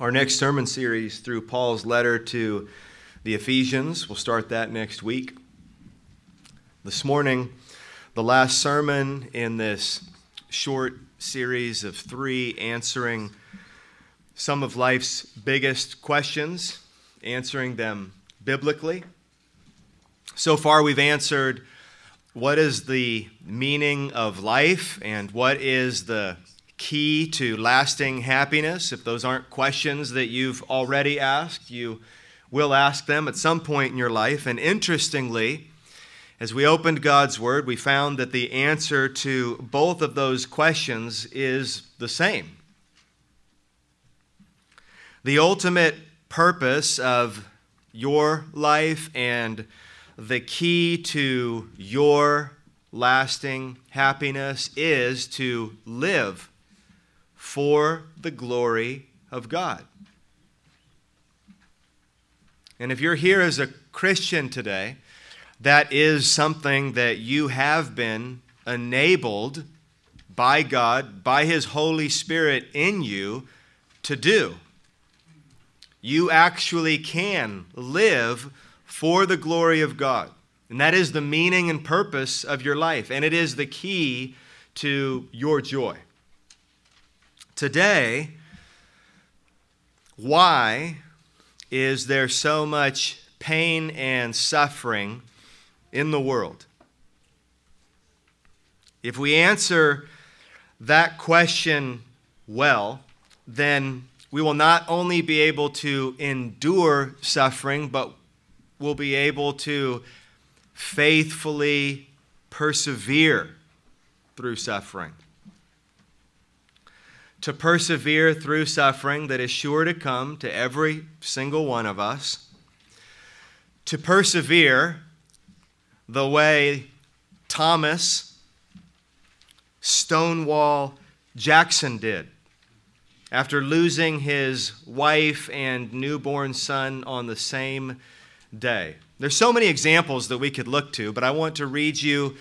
our next sermon series through Paul's letter to the Ephesians. We'll start that next week. This morning, the last sermon in this short series of three answering some of life's biggest questions, answering them biblically. So far, we've answered what is the meaning of life and what is the key to lasting happiness. If those aren't questions that you've already asked, you will ask them at some point in your life. And interestingly, as we opened God's Word, we found that the answer to both of those questions is the same. The ultimate purpose of your life and the key to your lasting happiness is to live for the glory of God. And if you're here as a Christian today, that is something that you have been enabled by God, by His Holy Spirit in you to do. You actually can live for the glory of God. And that is the meaning and purpose of your life. And it is the key to your joy. Today, why is there so much pain and suffering in the world? If we answer that question well, then we will not only be able to endure suffering, but we'll be able to faithfully persevere through suffering to persevere through suffering that is sure to come to every single one of us, to persevere the way Thomas Stonewall Jackson did after losing his wife and newborn son on the same day. There's so many examples that we could look to, but I want to read you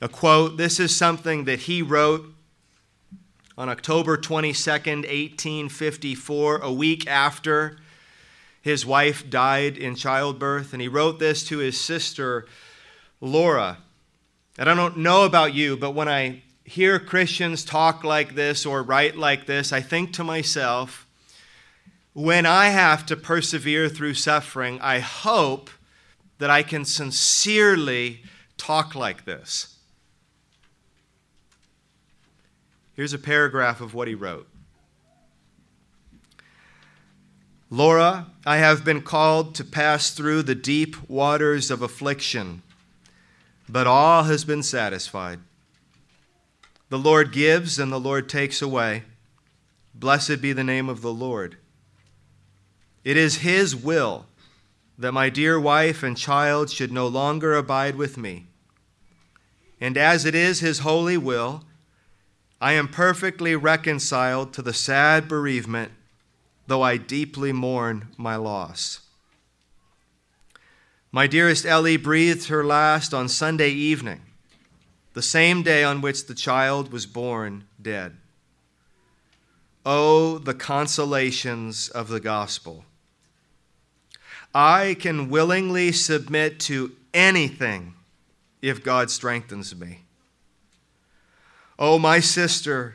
a quote. This is something that he wrote on October 22nd, 1854, a week after his wife died in childbirth. And he wrote this to his sister, Laura. And I don't know about you, but when I hear Christians talk like this or write like this, I think to myself, when I have to persevere through suffering, I hope that I can sincerely talk like this. Here's a paragraph of what he wrote Laura, I have been called to pass through the deep waters of affliction, but all has been satisfied. The Lord gives and the Lord takes away. Blessed be the name of the Lord. It is His will that my dear wife and child should no longer abide with me. And as it is His holy will, I am perfectly reconciled to the sad bereavement, though I deeply mourn my loss. My dearest Ellie breathed her last on Sunday evening, the same day on which the child was born dead. Oh, the consolations of the gospel. I can willingly submit to anything if God strengthens me. Oh, my sister,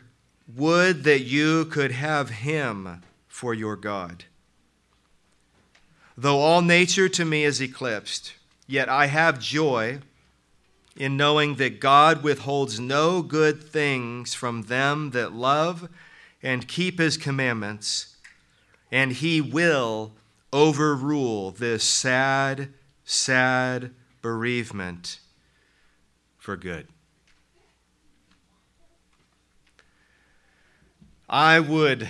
would that you could have him for your God. Though all nature to me is eclipsed, yet I have joy in knowing that God withholds no good things from them that love and keep his commandments, and he will overrule this sad, sad bereavement for good. I would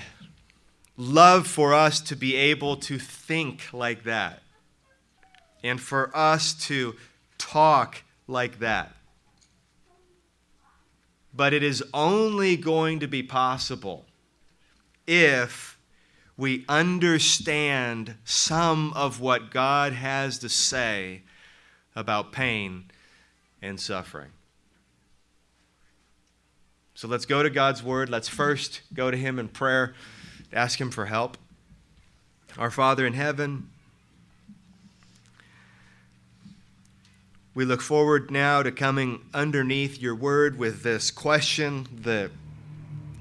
love for us to be able to think like that and for us to talk like that. But it is only going to be possible if we understand some of what God has to say about pain and suffering. So let's go to God's word. Let's first go to Him in prayer, ask Him for help. Our Father in heaven, we look forward now to coming underneath your word with this question that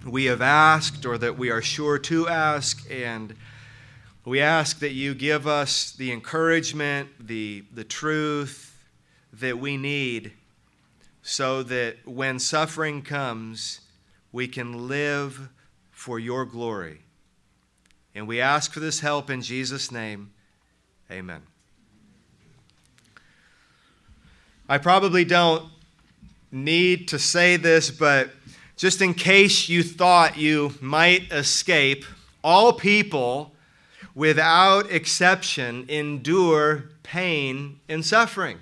we have asked or that we are sure to ask. And we ask that you give us the encouragement, the, the truth that we need so that when suffering comes, we can live for your glory. And we ask for this help in Jesus' name. Amen. I probably don't need to say this, but just in case you thought you might escape, all people, without exception, endure pain and suffering.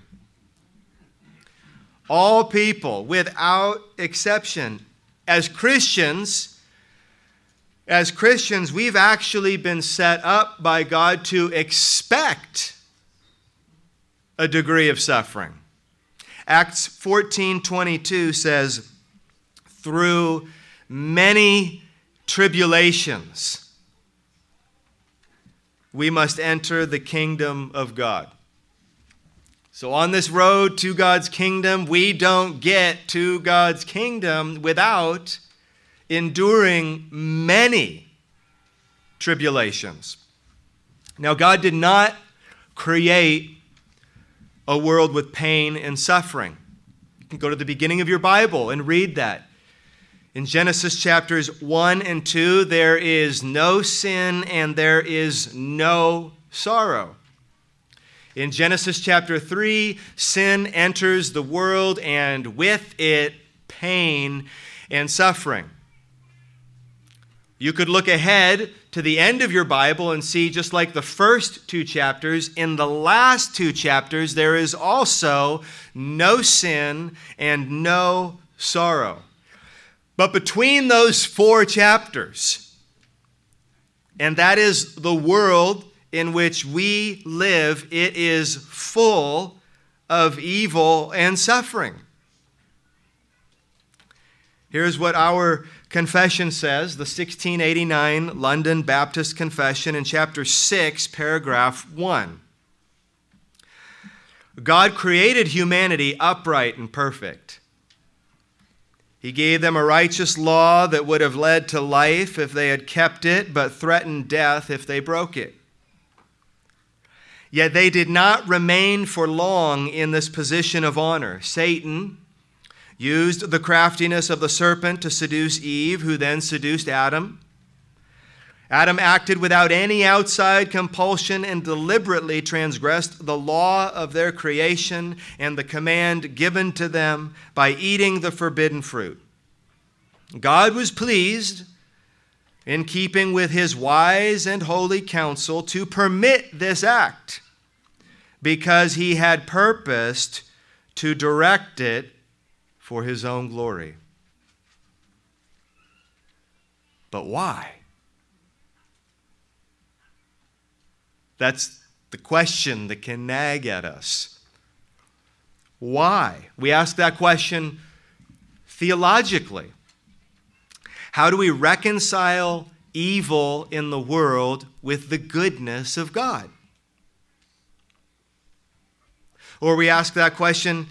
All people, without exception. As Christians, as Christians, we've actually been set up by God to expect a degree of suffering. Acts 14:22 says, "Through many tribulations we must enter the kingdom of God." So on this road to God's kingdom, we don't get to God's kingdom without enduring many tribulations. Now, God did not create a world with pain and suffering. You can go to the beginning of your Bible and read that. In Genesis chapters 1 and 2, there is no sin and there is no sorrow. In Genesis chapter 3, sin enters the world and with it, pain and suffering. You could look ahead to the end of your Bible and see, just like the first two chapters, in the last two chapters, there is also no sin and no sorrow. But between those four chapters, and that is the world in which we live, it is full of evil and suffering. Here's what our confession says the 1689 London Baptist Confession in chapter 6, paragraph 1. God created humanity upright and perfect. He gave them a righteous law that would have led to life if they had kept it, but threatened death if they broke it. Yet they did not remain for long in this position of honor. Satan, used the craftiness of the serpent to seduce Eve, who then seduced Adam. Adam acted without any outside compulsion and deliberately transgressed the law of their creation and the command given to them by eating the forbidden fruit. God was pleased, in keeping with his wise and holy counsel, to permit this act because he had purposed to direct it for his own glory. But why? That's the question that can nag at us. Why? We ask that question theologically. How do we reconcile evil in the world with the goodness of God? Or we ask that question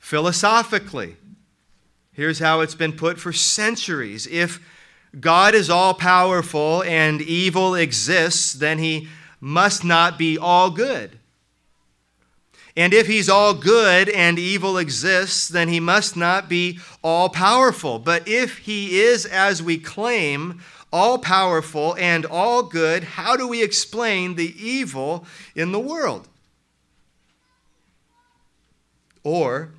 philosophically. Here's how it's been put for centuries. If God is all powerful and evil exists, then he must not be all good. And if he's all good and evil exists, then he must not be all powerful. But if he is, as we claim, all powerful and all good, how do we explain the evil in the world? Or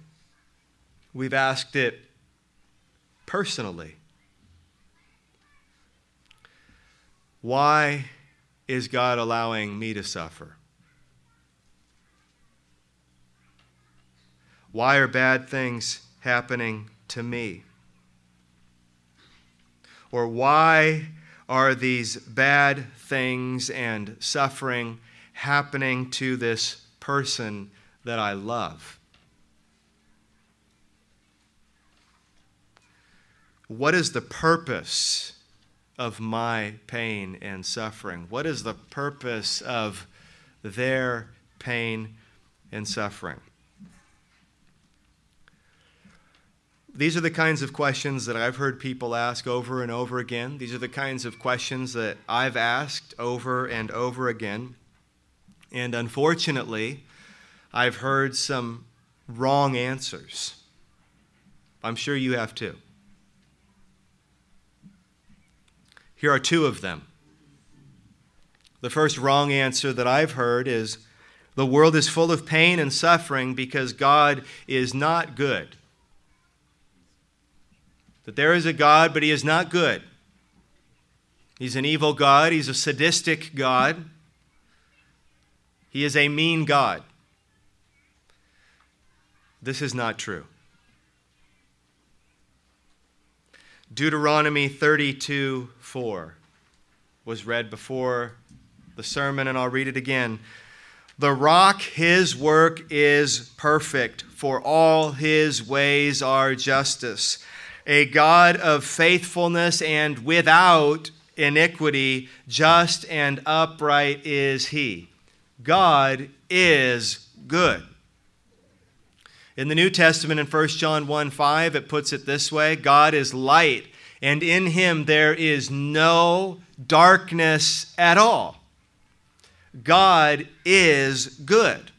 we've asked it personally. Why is God allowing me to suffer? Why are bad things happening to me? Or why are these bad things and suffering happening to this person that I love? What is the purpose of my pain and suffering? What is the purpose of their pain and suffering? These are the kinds of questions that I've heard people ask over and over again. These are the kinds of questions that I've asked over and over again. And unfortunately, I've heard some wrong answers. I'm sure you have too. Here are two of them. The first wrong answer that I've heard is the world is full of pain and suffering because God is not good. That there is a God, but he is not good. He's an evil God, he's a sadistic God, he is a mean God. This is not true. Deuteronomy 32 4 was read before the sermon, and I'll read it again. The rock, his work is perfect, for all his ways are justice. A God of faithfulness and without iniquity, just and upright is he. God is good. In the New Testament, in 1 John 1 5, it puts it this way God is light, and in him there is no darkness at all. God is good.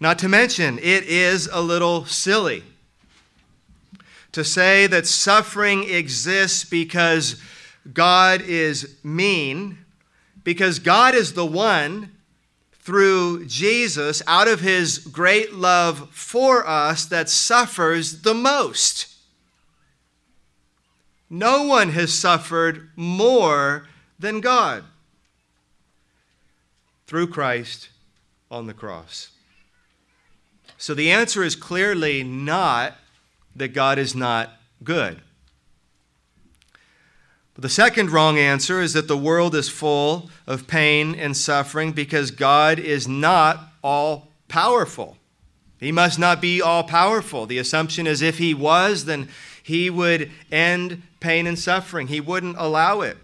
Not to mention, it is a little silly to say that suffering exists because God is mean, because God is the one through Jesus, out of his great love for us, that suffers the most. No one has suffered more than God through Christ on the cross. So the answer is clearly not that God is not good. The second wrong answer is that the world is full of pain and suffering because God is not all powerful. He must not be all powerful. The assumption is if he was, then he would end pain and suffering, he wouldn't allow it.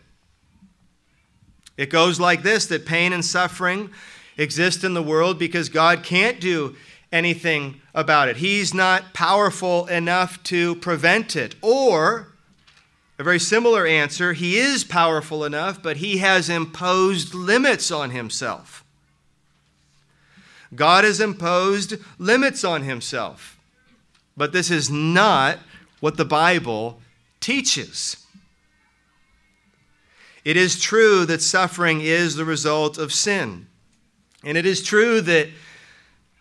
It goes like this that pain and suffering exist in the world because God can't do anything about it. He's not powerful enough to prevent it. Or a very similar answer He is powerful enough, but He has imposed limits on Himself. God has imposed limits on Himself. But this is not what the Bible teaches. It is true that suffering is the result of sin. And it is true that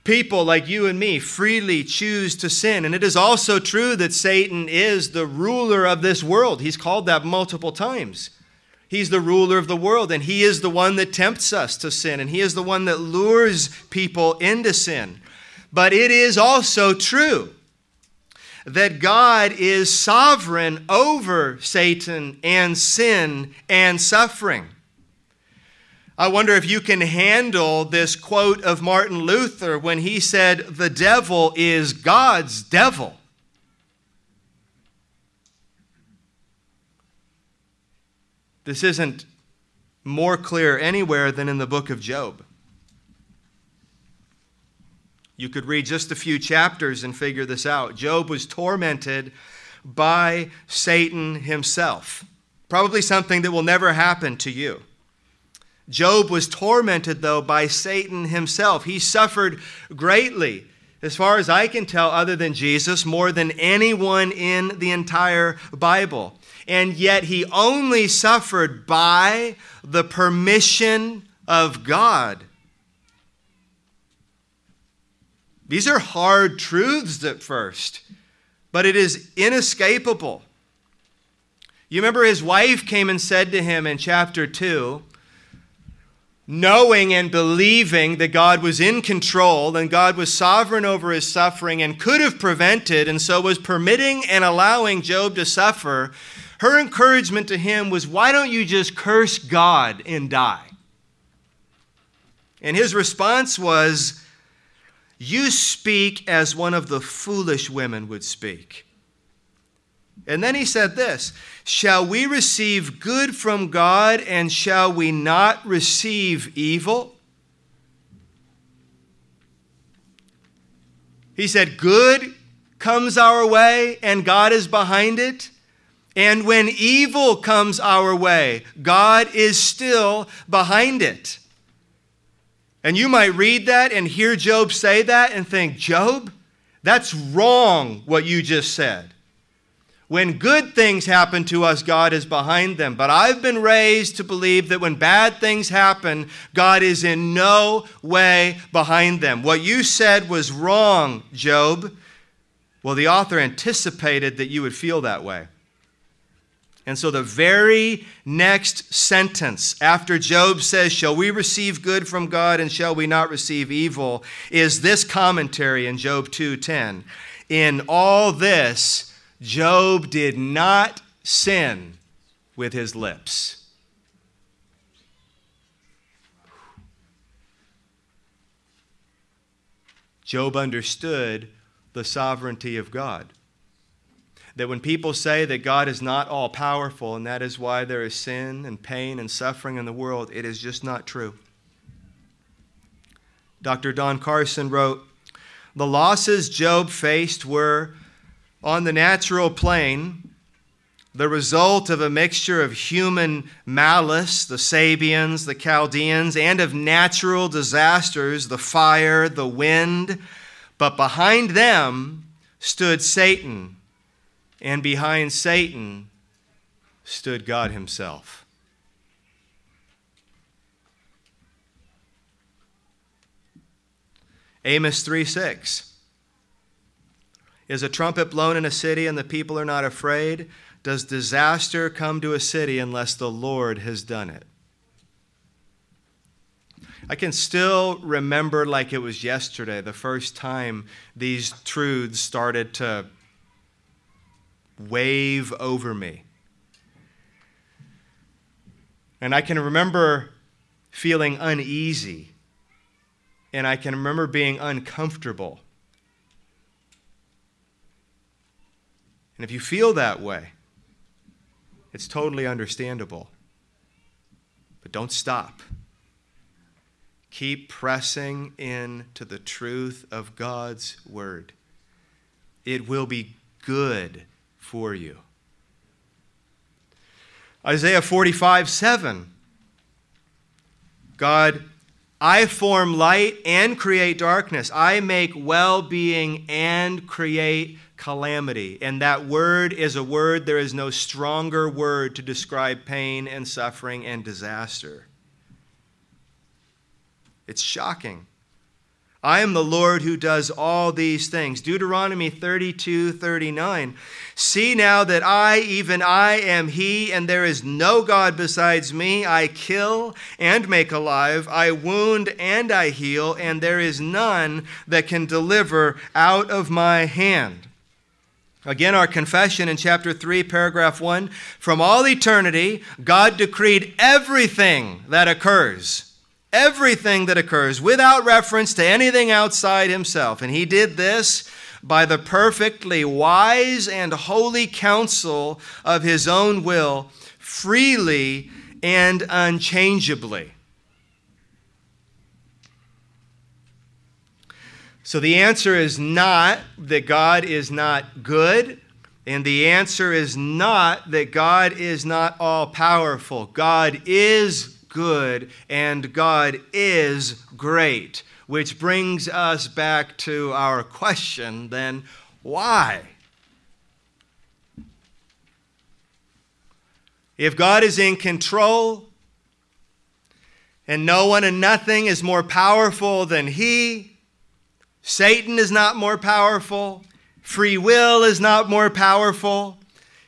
people like you and me freely choose to sin. And it is also true that Satan is the ruler of this world. He's called that multiple times. He's the ruler of the world, and he is the one that tempts us to sin, and he is the one that lures people into sin. But it is also true that God is sovereign over Satan and sin and suffering. I wonder if you can handle this quote of Martin Luther when he said, The devil is God's devil. This isn't more clear anywhere than in the book of Job. You could read just a few chapters and figure this out. Job was tormented by Satan himself. Probably something that will never happen to you. Job was tormented, though, by Satan himself. He suffered greatly, as far as I can tell, other than Jesus, more than anyone in the entire Bible. And yet he only suffered by the permission of God. These are hard truths at first, but it is inescapable. You remember his wife came and said to him in chapter 2, knowing and believing that God was in control and God was sovereign over his suffering and could have prevented, and so was permitting and allowing Job to suffer, her encouragement to him was, Why don't you just curse God and die? And his response was, You speak as one of the foolish women would speak. And then he said this Shall we receive good from God and shall we not receive evil? He said, Good comes our way and God is behind it. And when evil comes our way, God is still behind it. And you might read that and hear Job say that and think, Job, that's wrong what you just said. When good things happen to us, God is behind them. But I've been raised to believe that when bad things happen, God is in no way behind them. What you said was wrong, Job. Well, the author anticipated that you would feel that way. And so, the very next sentence after Job says, Shall we receive good from God and shall we not receive evil? is this commentary in Job 2:10. In all this, Job did not sin with his lips. Job understood the sovereignty of God. That when people say that God is not all powerful and that is why there is sin and pain and suffering in the world, it is just not true. Dr. Don Carson wrote The losses Job faced were on the natural plane, the result of a mixture of human malice, the Sabeans, the Chaldeans, and of natural disasters, the fire, the wind. But behind them stood Satan, and behind Satan stood God Himself. Amos 3 6. Is a trumpet blown in a city and the people are not afraid? Does disaster come to a city unless the Lord has done it? I can still remember like it was yesterday, the first time these truths started to wave over me. And I can remember feeling uneasy. And I can remember being uncomfortable. And if you feel that way, it's totally understandable. But don't stop. Keep pressing into the truth of God's word. It will be good for you. Isaiah 45 7. God, I form light and create darkness. I make well being and create calamity. And that word is a word, there is no stronger word to describe pain and suffering and disaster. It's shocking. I am the Lord who does all these things. Deuteronomy 32 39. See now that I, even I, am He, and there is no God besides me. I kill and make alive, I wound and I heal, and there is none that can deliver out of my hand. Again, our confession in chapter 3, paragraph 1 From all eternity, God decreed everything that occurs, everything that occurs, without reference to anything outside Himself. And He did this by the perfectly wise and holy counsel of His own will, freely and unchangeably. So the answer is not that God is not good, and the answer is not that God is not all powerful. God is good, and God is great. Which brings us back to our question then why? If God is in control, and no one and nothing is more powerful than He, Satan is not more powerful. Free will is not more powerful.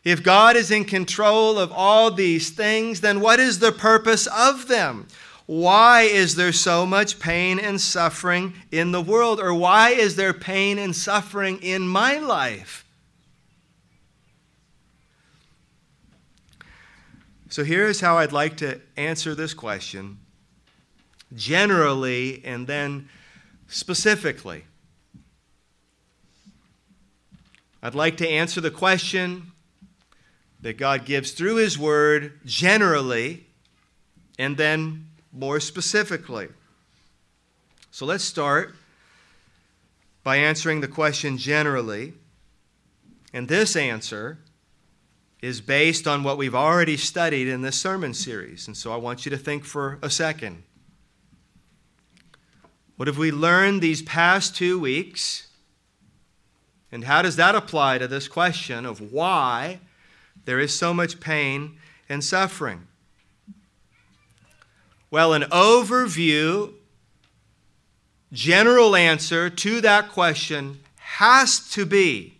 If God is in control of all these things, then what is the purpose of them? Why is there so much pain and suffering in the world? Or why is there pain and suffering in my life? So here's how I'd like to answer this question generally and then specifically. I'd like to answer the question that God gives through His Word generally and then more specifically. So let's start by answering the question generally. And this answer is based on what we've already studied in this sermon series. And so I want you to think for a second. What have we learned these past two weeks? And how does that apply to this question of why there is so much pain and suffering? Well, an overview, general answer to that question has to be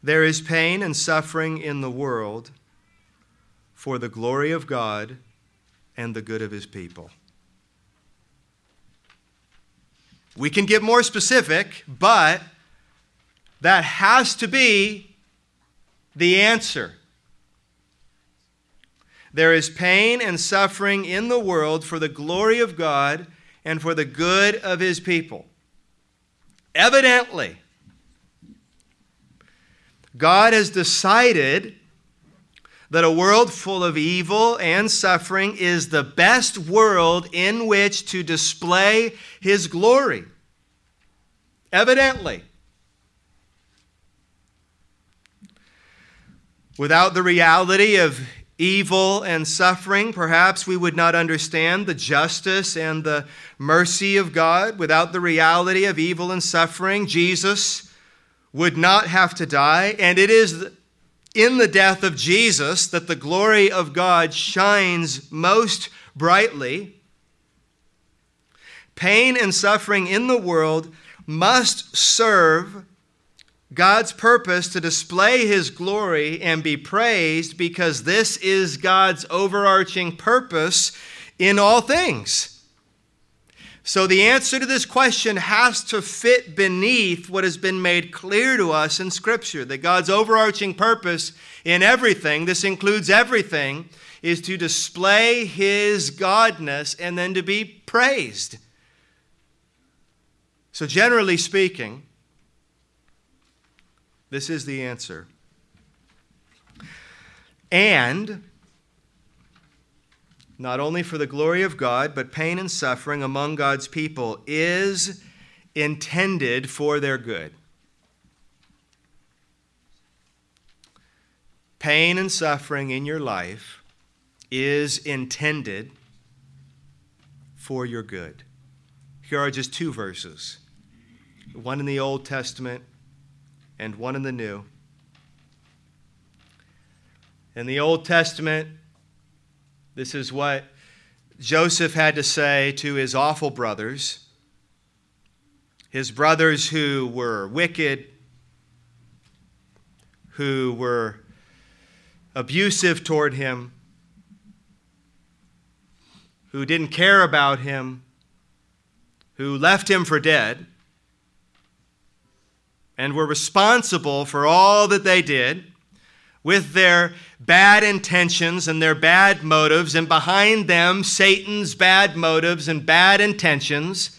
there is pain and suffering in the world for the glory of God and the good of his people. We can get more specific, but that has to be the answer. There is pain and suffering in the world for the glory of God and for the good of his people. Evidently, God has decided that a world full of evil and suffering is the best world in which to display his glory. Evidently. Without the reality of evil and suffering, perhaps we would not understand the justice and the mercy of God. Without the reality of evil and suffering, Jesus would not have to die. And it is in the death of Jesus that the glory of God shines most brightly. Pain and suffering in the world must serve God's purpose to display his glory and be praised because this is God's overarching purpose in all things. So the answer to this question has to fit beneath what has been made clear to us in Scripture that God's overarching purpose in everything, this includes everything, is to display his godness and then to be praised. So, generally speaking, this is the answer. And not only for the glory of God, but pain and suffering among God's people is intended for their good. Pain and suffering in your life is intended for your good. Here are just two verses one in the Old Testament and one in the New. In the Old Testament, this is what Joseph had to say to his awful brothers, his brothers who were wicked, who were abusive toward him, who didn't care about him, who left him for dead and were responsible for all that they did with their bad intentions and their bad motives, and behind them, Satan's bad motives and bad intentions.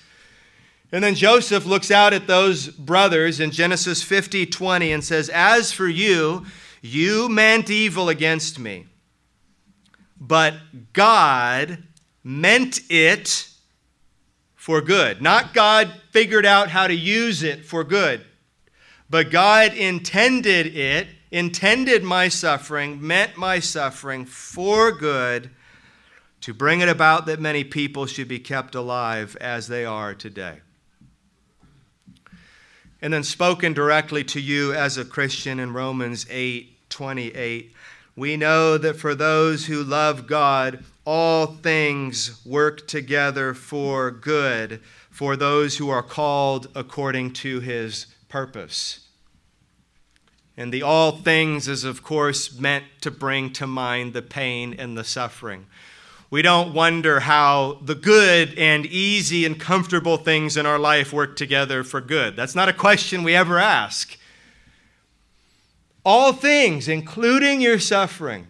And then Joseph looks out at those brothers in Genesis 50 20 and says, As for you, you meant evil against me, but God meant it for good. Not God figured out how to use it for good. But God intended it, intended my suffering, meant my suffering for good to bring it about that many people should be kept alive as they are today. And then spoken directly to you as a Christian in Romans 8 28, we know that for those who love God, all things work together for good for those who are called according to his purpose. And the all things is, of course, meant to bring to mind the pain and the suffering. We don't wonder how the good and easy and comfortable things in our life work together for good. That's not a question we ever ask. All things, including your suffering,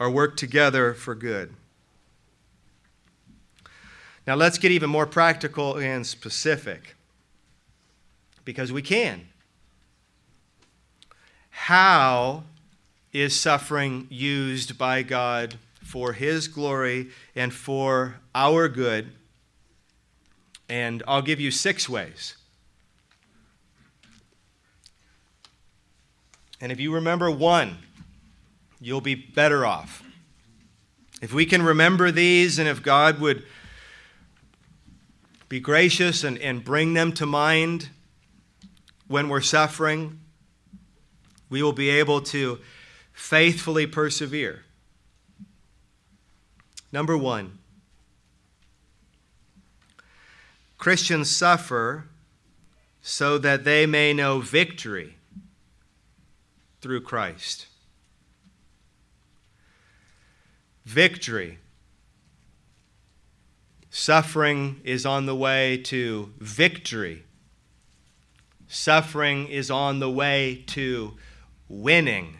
are worked together for good. Now let's get even more practical and specific because we can. how is suffering used by God for His glory and for our good? And I'll give you six ways. And if you remember one, you'll be better off. If we can remember these, and if God would be gracious and, and bring them to mind when we're suffering, we will be able to faithfully persevere. Number one, Christians suffer so that they may know victory through Christ. Victory. Suffering is on the way to victory. Suffering is on the way to winning.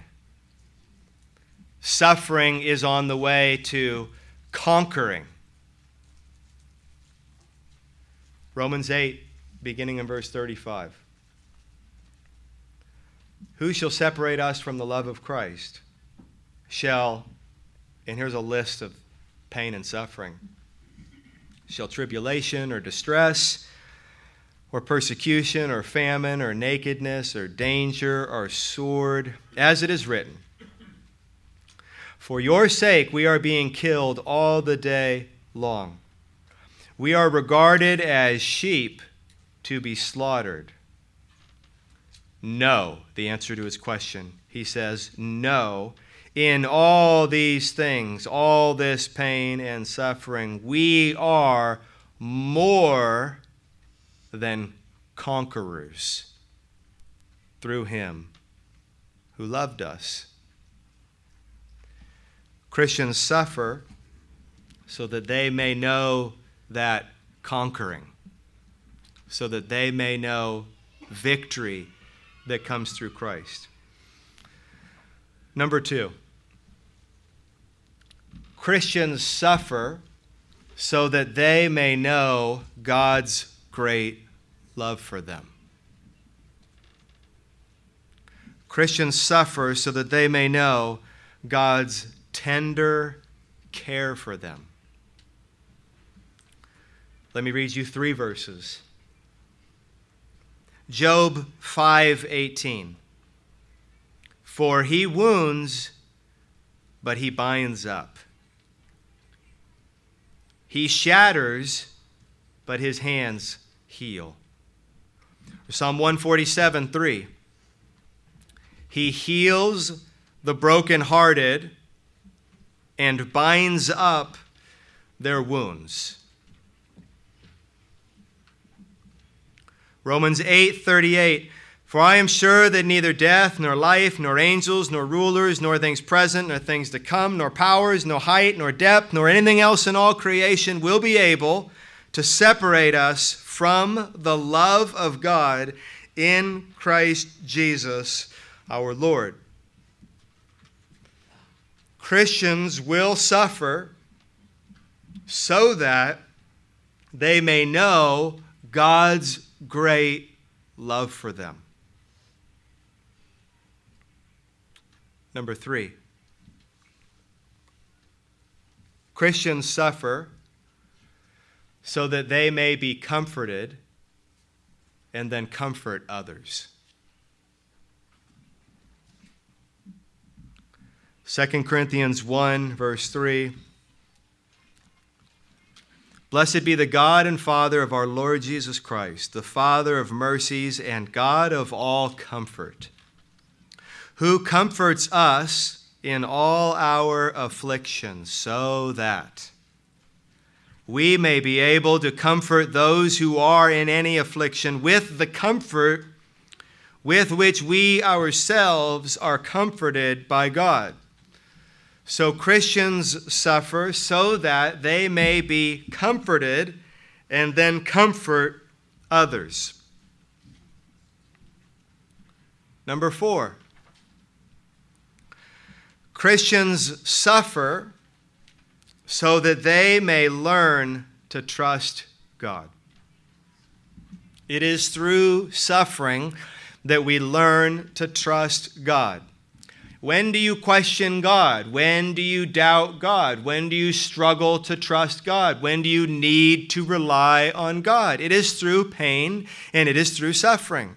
Suffering is on the way to conquering. Romans 8, beginning in verse 35. Who shall separate us from the love of Christ? Shall, and here's a list of pain and suffering, shall tribulation or distress, or persecution, or famine, or nakedness, or danger, or sword, as it is written. For your sake we are being killed all the day long. We are regarded as sheep to be slaughtered. No, the answer to his question. He says, No. In all these things, all this pain and suffering, we are more than conquerors through him who loved us. Christians suffer so that they may know that conquering, so that they may know victory that comes through Christ. Number two, Christians suffer so that they may know God's great love for them. Christians suffer so that they may know God's tender care for them. Let me read you three verses. Job 5:18 For he wounds but he binds up. He shatters but his hands heal. Psalm 147 3 He heals the brokenhearted and binds up their wounds. Romans 8:38 For I am sure that neither death nor life nor angels nor rulers nor things present nor things to come nor powers nor height nor depth nor anything else in all creation will be able to separate us from the love of God in Christ Jesus our Lord. Christians will suffer so that they may know God's great love for them. Number three, Christians suffer so that they may be comforted and then comfort others. 2 Corinthians 1, verse 3. Blessed be the God and Father of our Lord Jesus Christ, the Father of mercies and God of all comfort, who comforts us in all our afflictions, so that we may be able to comfort those who are in any affliction with the comfort with which we ourselves are comforted by God. So Christians suffer so that they may be comforted and then comfort others. Number four, Christians suffer so that they may learn to trust God. It is through suffering that we learn to trust God. When do you question God? When do you doubt God? When do you struggle to trust God? When do you need to rely on God? It is through pain and it is through suffering.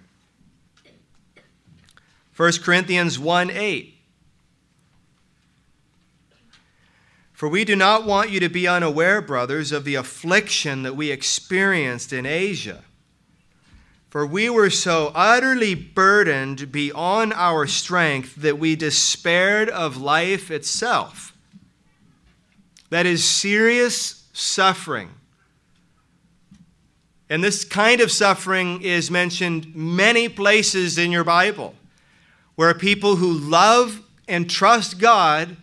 1 Corinthians 1 8. For we do not want you to be unaware, brothers, of the affliction that we experienced in Asia for we were so utterly burdened beyond our strength that we despaired of life itself. That is serious suffering. And this kind of suffering is mentioned many places in your Bible, where people who love and trust God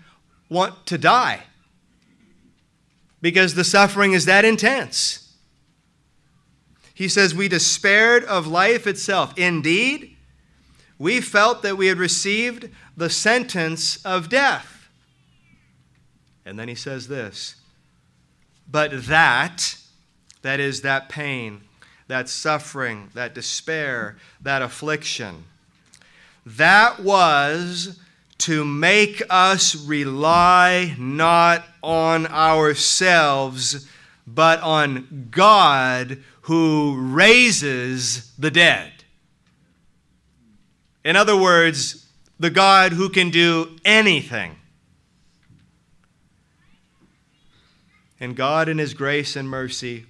want to die because the suffering is that intense. He says, We despaired of life itself. Indeed, we felt that we had received the sentence of death. And then he says this But that, that is that pain, that suffering, that despair, that affliction, that was to make us rely not on ourselves, but on God who raises the dead. In other words, the God who can do anything. And God, in His grace and mercy,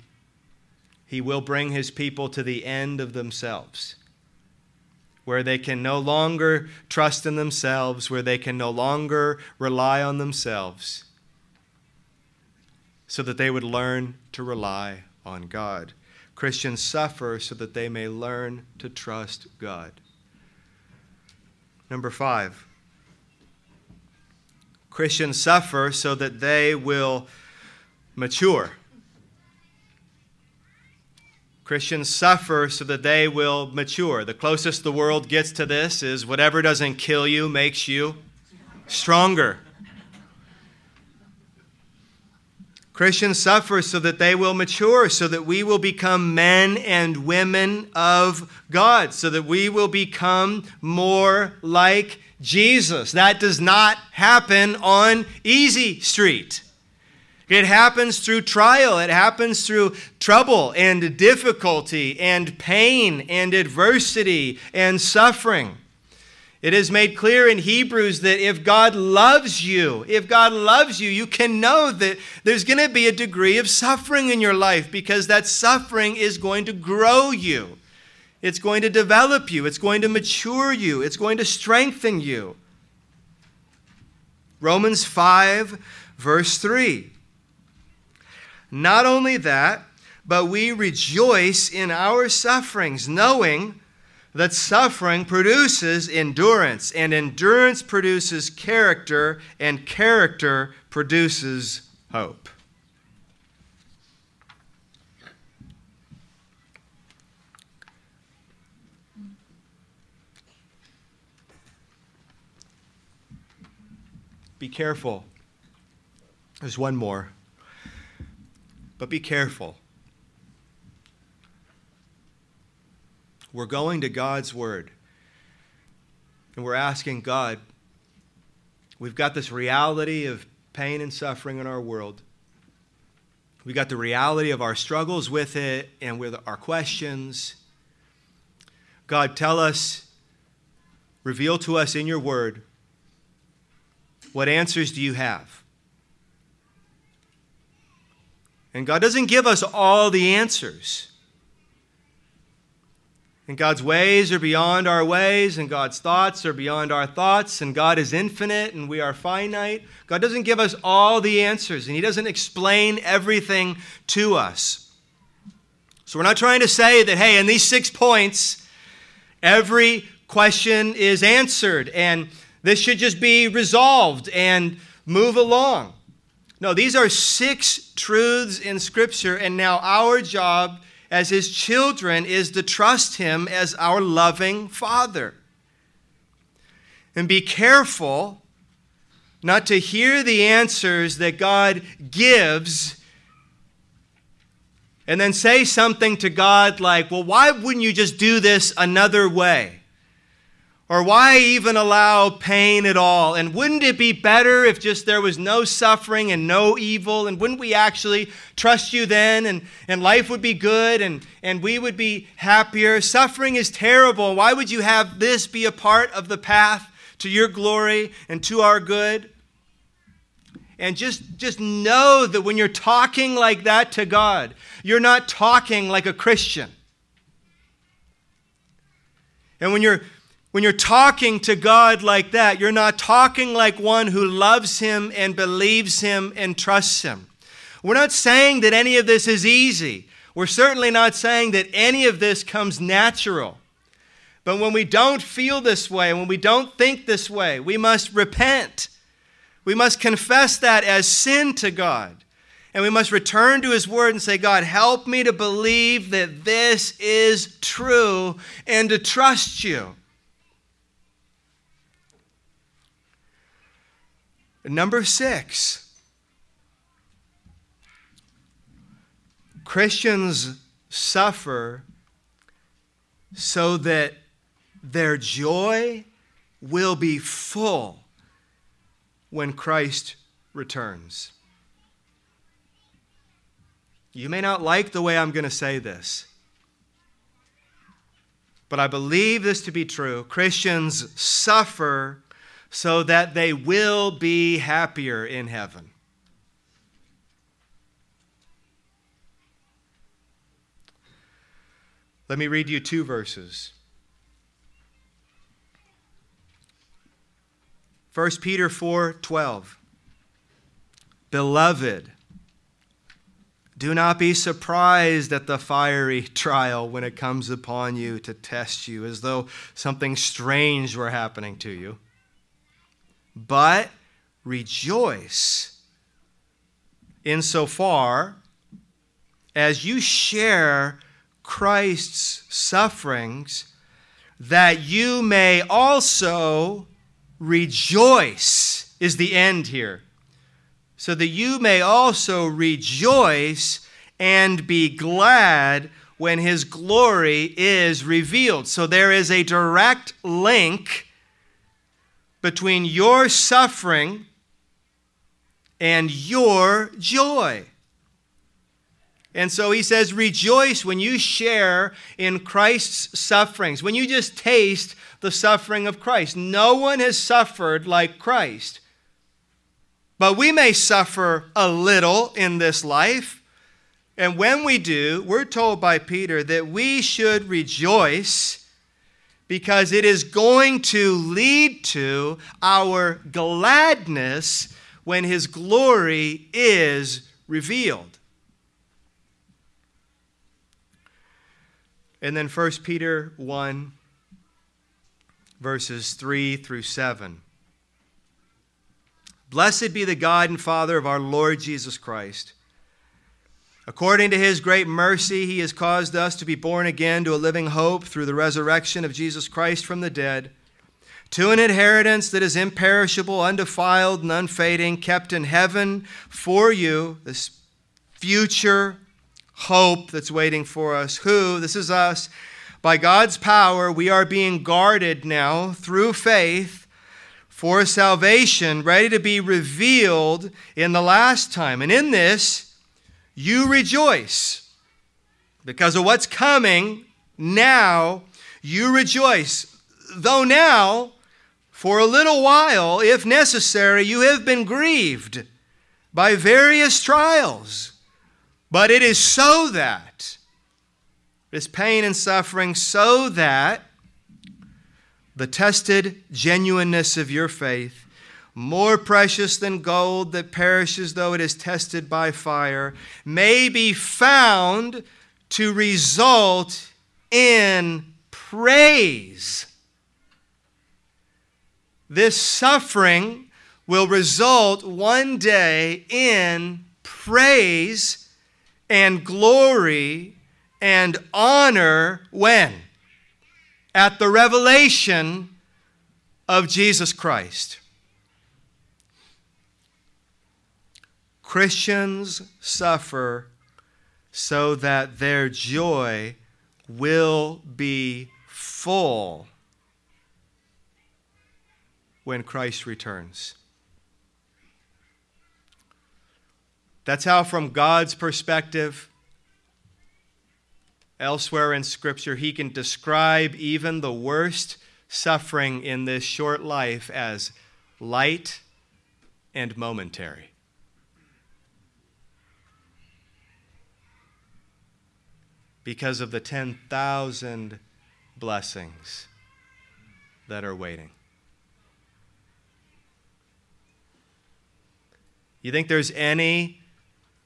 He will bring His people to the end of themselves, where they can no longer trust in themselves, where they can no longer rely on themselves, so that they would learn to rely on God. Christians suffer so that they may learn to trust God. Number five, Christians suffer so that they will mature. Christians suffer so that they will mature. The closest the world gets to this is whatever doesn't kill you makes you stronger. Christians suffer so that they will mature, so that we will become men and women of God, so that we will become more like Jesus. That does not happen on easy street. It happens through trial, it happens through trouble and difficulty and pain and adversity and suffering. It is made clear in Hebrews that if God loves you, if God loves you, you can know that there's going to be a degree of suffering in your life because that suffering is going to grow you. It's going to develop you. It's going to mature you. It's going to strengthen you. Romans 5, verse 3. Not only that, but we rejoice in our sufferings, knowing that suffering produces endurance, and endurance produces character, and character produces hope. Be careful. There's one more. But be careful. We're going to God's Word. And we're asking God, we've got this reality of pain and suffering in our world. We got the reality of our struggles with it and with our questions. God, tell us, reveal to us in your word, what answers do you have? And God doesn't give us all the answers. And God's ways are beyond our ways, and God's thoughts are beyond our thoughts, and God is infinite and we are finite. God doesn't give us all the answers, and He doesn't explain everything to us. So we're not trying to say that, hey, in these six points, every question is answered, and this should just be resolved and move along. No, these are six truths in Scripture, and now our job as his children is to trust him as our loving father. And be careful not to hear the answers that God gives and then say something to God like, well, why wouldn't you just do this another way? Or why even allow pain at all? And wouldn't it be better if just there was no suffering and no evil? And wouldn't we actually trust you then? And, and life would be good and, and we would be happier. Suffering is terrible. Why would you have this be a part of the path to your glory and to our good? And just, just know that when you're talking like that to God, you're not talking like a Christian. And when you're when you're talking to God like that, you're not talking like one who loves Him and believes Him and trusts Him. We're not saying that any of this is easy. We're certainly not saying that any of this comes natural. But when we don't feel this way, when we don't think this way, we must repent. We must confess that as sin to God. And we must return to His Word and say, God, help me to believe that this is true and to trust you. Number six, Christians suffer so that their joy will be full when Christ returns. You may not like the way I'm going to say this, but I believe this to be true. Christians suffer so that they will be happier in heaven. Let me read you two verses. 1 Peter 4 12. Beloved, do not be surprised at the fiery trial when it comes upon you to test you, as though something strange were happening to you but rejoice insofar as you share Christ's sufferings, that you may also rejoice, is the end here. So that you may also rejoice and be glad when his glory is revealed. So there is a direct link between your suffering and your joy. And so he says, Rejoice when you share in Christ's sufferings, when you just taste the suffering of Christ. No one has suffered like Christ. But we may suffer a little in this life. And when we do, we're told by Peter that we should rejoice because it is going to lead to our gladness when his glory is revealed. And then 1 Peter 1, verses 3 through 7. Blessed be the God and Father of our Lord Jesus Christ According to his great mercy, he has caused us to be born again to a living hope through the resurrection of Jesus Christ from the dead, to an inheritance that is imperishable, undefiled, and unfading, kept in heaven for you, this future hope that's waiting for us. Who, this is us, by God's power, we are being guarded now through faith for salvation, ready to be revealed in the last time. And in this, you rejoice because of what's coming now. You rejoice. Though now, for a little while, if necessary, you have been grieved by various trials. But it is so that, this pain and suffering, so that the tested genuineness of your faith more precious than gold that perishes though it is tested by fire, may be found to result in praise. This suffering will result one day in praise and glory and honor when? At the revelation of Jesus Christ. Christians suffer so that their joy will be full when Christ returns. That's how, from God's perspective, elsewhere in Scripture, he can describe even the worst suffering in this short life as light and momentary. Because of the 10,000 blessings that are waiting. You think there's any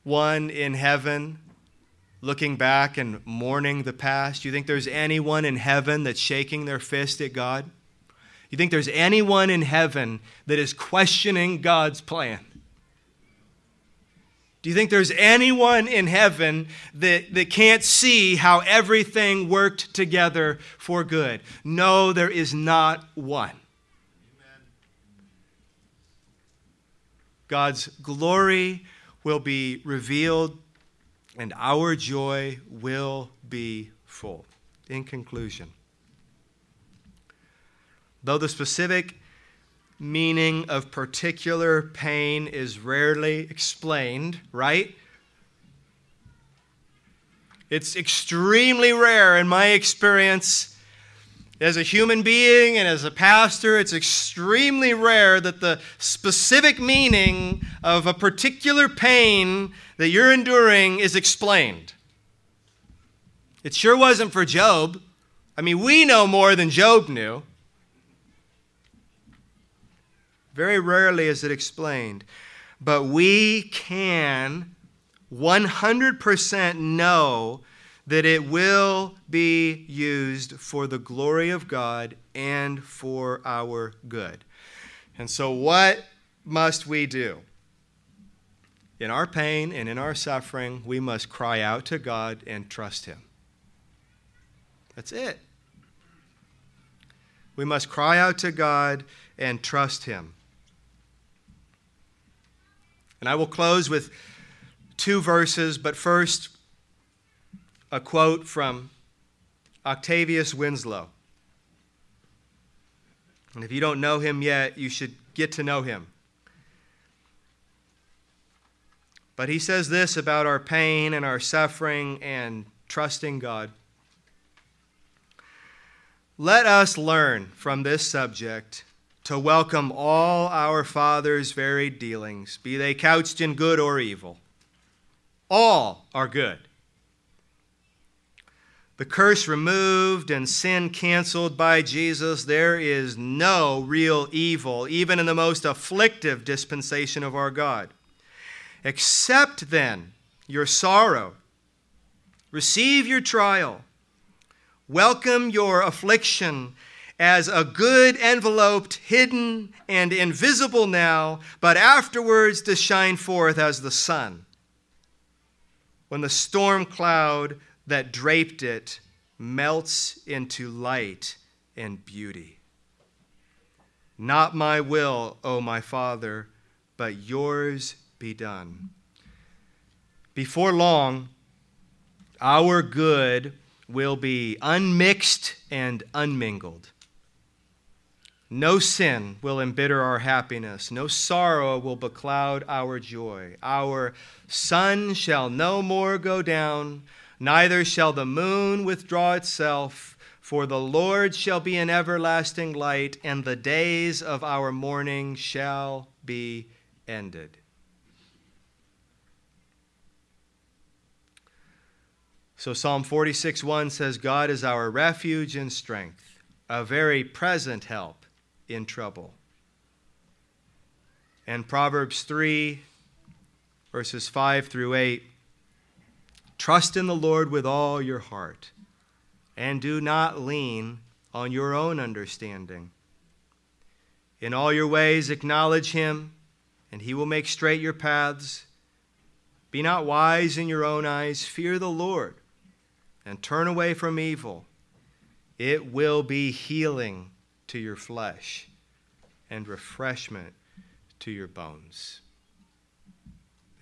one in heaven looking back and mourning the past? You think there's anyone in heaven that's shaking their fist at God? You think there's anyone in heaven that is questioning God's plan? Do you think there's anyone in heaven that, that can't see how everything worked together for good? No, there is not one. God's glory will be revealed and our joy will be full. In conclusion, though the specific meaning of particular pain is rarely explained, right? It's extremely rare in my experience as a human being and as a pastor, it's extremely rare that the specific meaning of a particular pain that you're enduring is explained. It sure wasn't for Job. I mean, we know more than Job knew. Very rarely is it explained. But we can 100% know that it will be used for the glory of God and for our good. And so, what must we do? In our pain and in our suffering, we must cry out to God and trust Him. That's it. We must cry out to God and trust Him. And I will close with two verses, but first, a quote from Octavius Winslow. And if you don't know him yet, you should get to know him. But he says this about our pain and our suffering and trusting God. Let us learn from this subject to welcome all our Father's varied dealings, be they couched in good or evil. All are good the curse removed and sin canceled by Jesus, there is no real evil, even in the most afflictive dispensation of our God. Accept then your sorrow, receive your trial, welcome your affliction as a good enveloped, hidden, and invisible now, but afterwards to shine forth as the sun. When the storm cloud that draped it melts into light and beauty. Not my will, O my Father, but yours be done. Before long, our good will be unmixed and unmingled. No sin will embitter our happiness. No sorrow will becloud our joy. Our sun shall no more go down neither shall the moon withdraw itself, for the Lord shall be an everlasting light, and the days of our mourning shall be ended. So Psalm 46 1 says, God is our refuge and strength, a very present help in trouble. And Proverbs 3, verses 5 through 8 Trust in the Lord with all your heart, and do not lean on your own understanding. In all your ways, acknowledge him, and he will make straight your paths. Be not wise in your own eyes. Fear the Lord, and turn away from evil. It will be healing to your flesh and refreshment to your bones.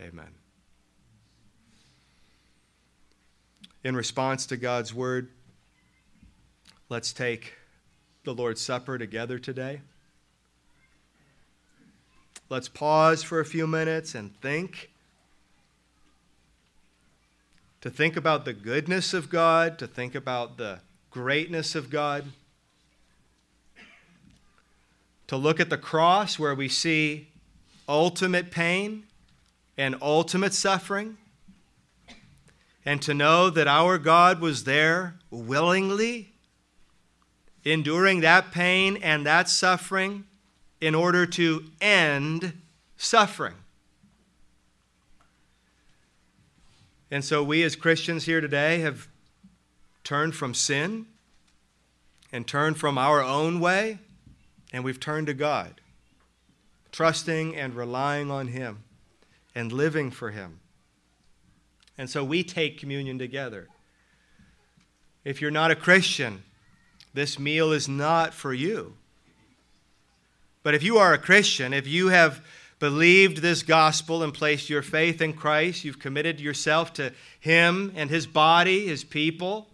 Amen. in response to God's word, let's take the Lord's Supper together today. let's pause for a few minutes and think. To think about the goodness of God, to think about the greatness of God. To look at the cross where we see ultimate pain and ultimate suffering. And to know that our God was there willingly, enduring that pain and that suffering in order to end suffering. And so, we as Christians here today have turned from sin and turned from our own way, and we've turned to God, trusting and relying on Him and living for Him. And so, we take communion together. If you're not a Christian, this meal is not for you. But if you are a Christian, if you have believed this gospel and placed your faith in Christ, you've committed yourself to Him and His body, His people,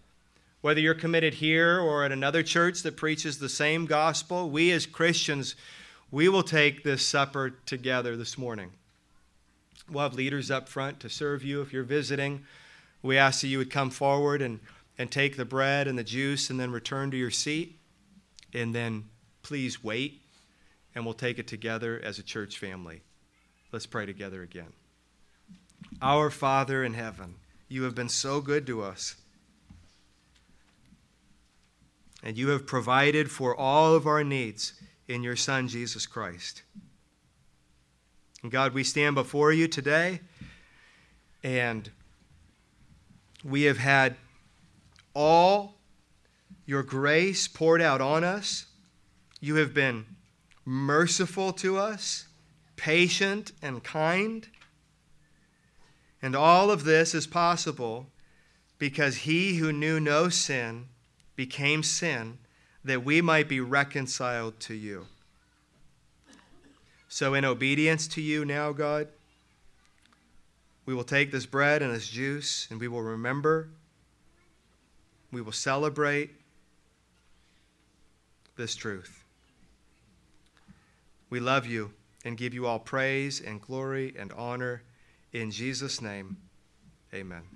whether you're committed here or at another church that preaches the same gospel, we as Christians, we will take this supper together this morning. We'll have leaders up front to serve you. If you're visiting, we ask that you would come forward and, and take the bread and the juice and then return to your seat. And then please wait and we'll take it together as a church family. Let's pray together again. Our Father in heaven, you have been so good to us. And you have provided for all of our needs in your Son, Jesus Christ. And God, we stand before you today, and we have had all your grace poured out on us. You have been merciful to us, patient and kind. And all of this is possible because he who knew no sin became sin that we might be reconciled to you. So, in obedience to you now, God, we will take this bread and this juice and we will remember, we will celebrate this truth. We love you and give you all praise and glory and honor. In Jesus' name, amen.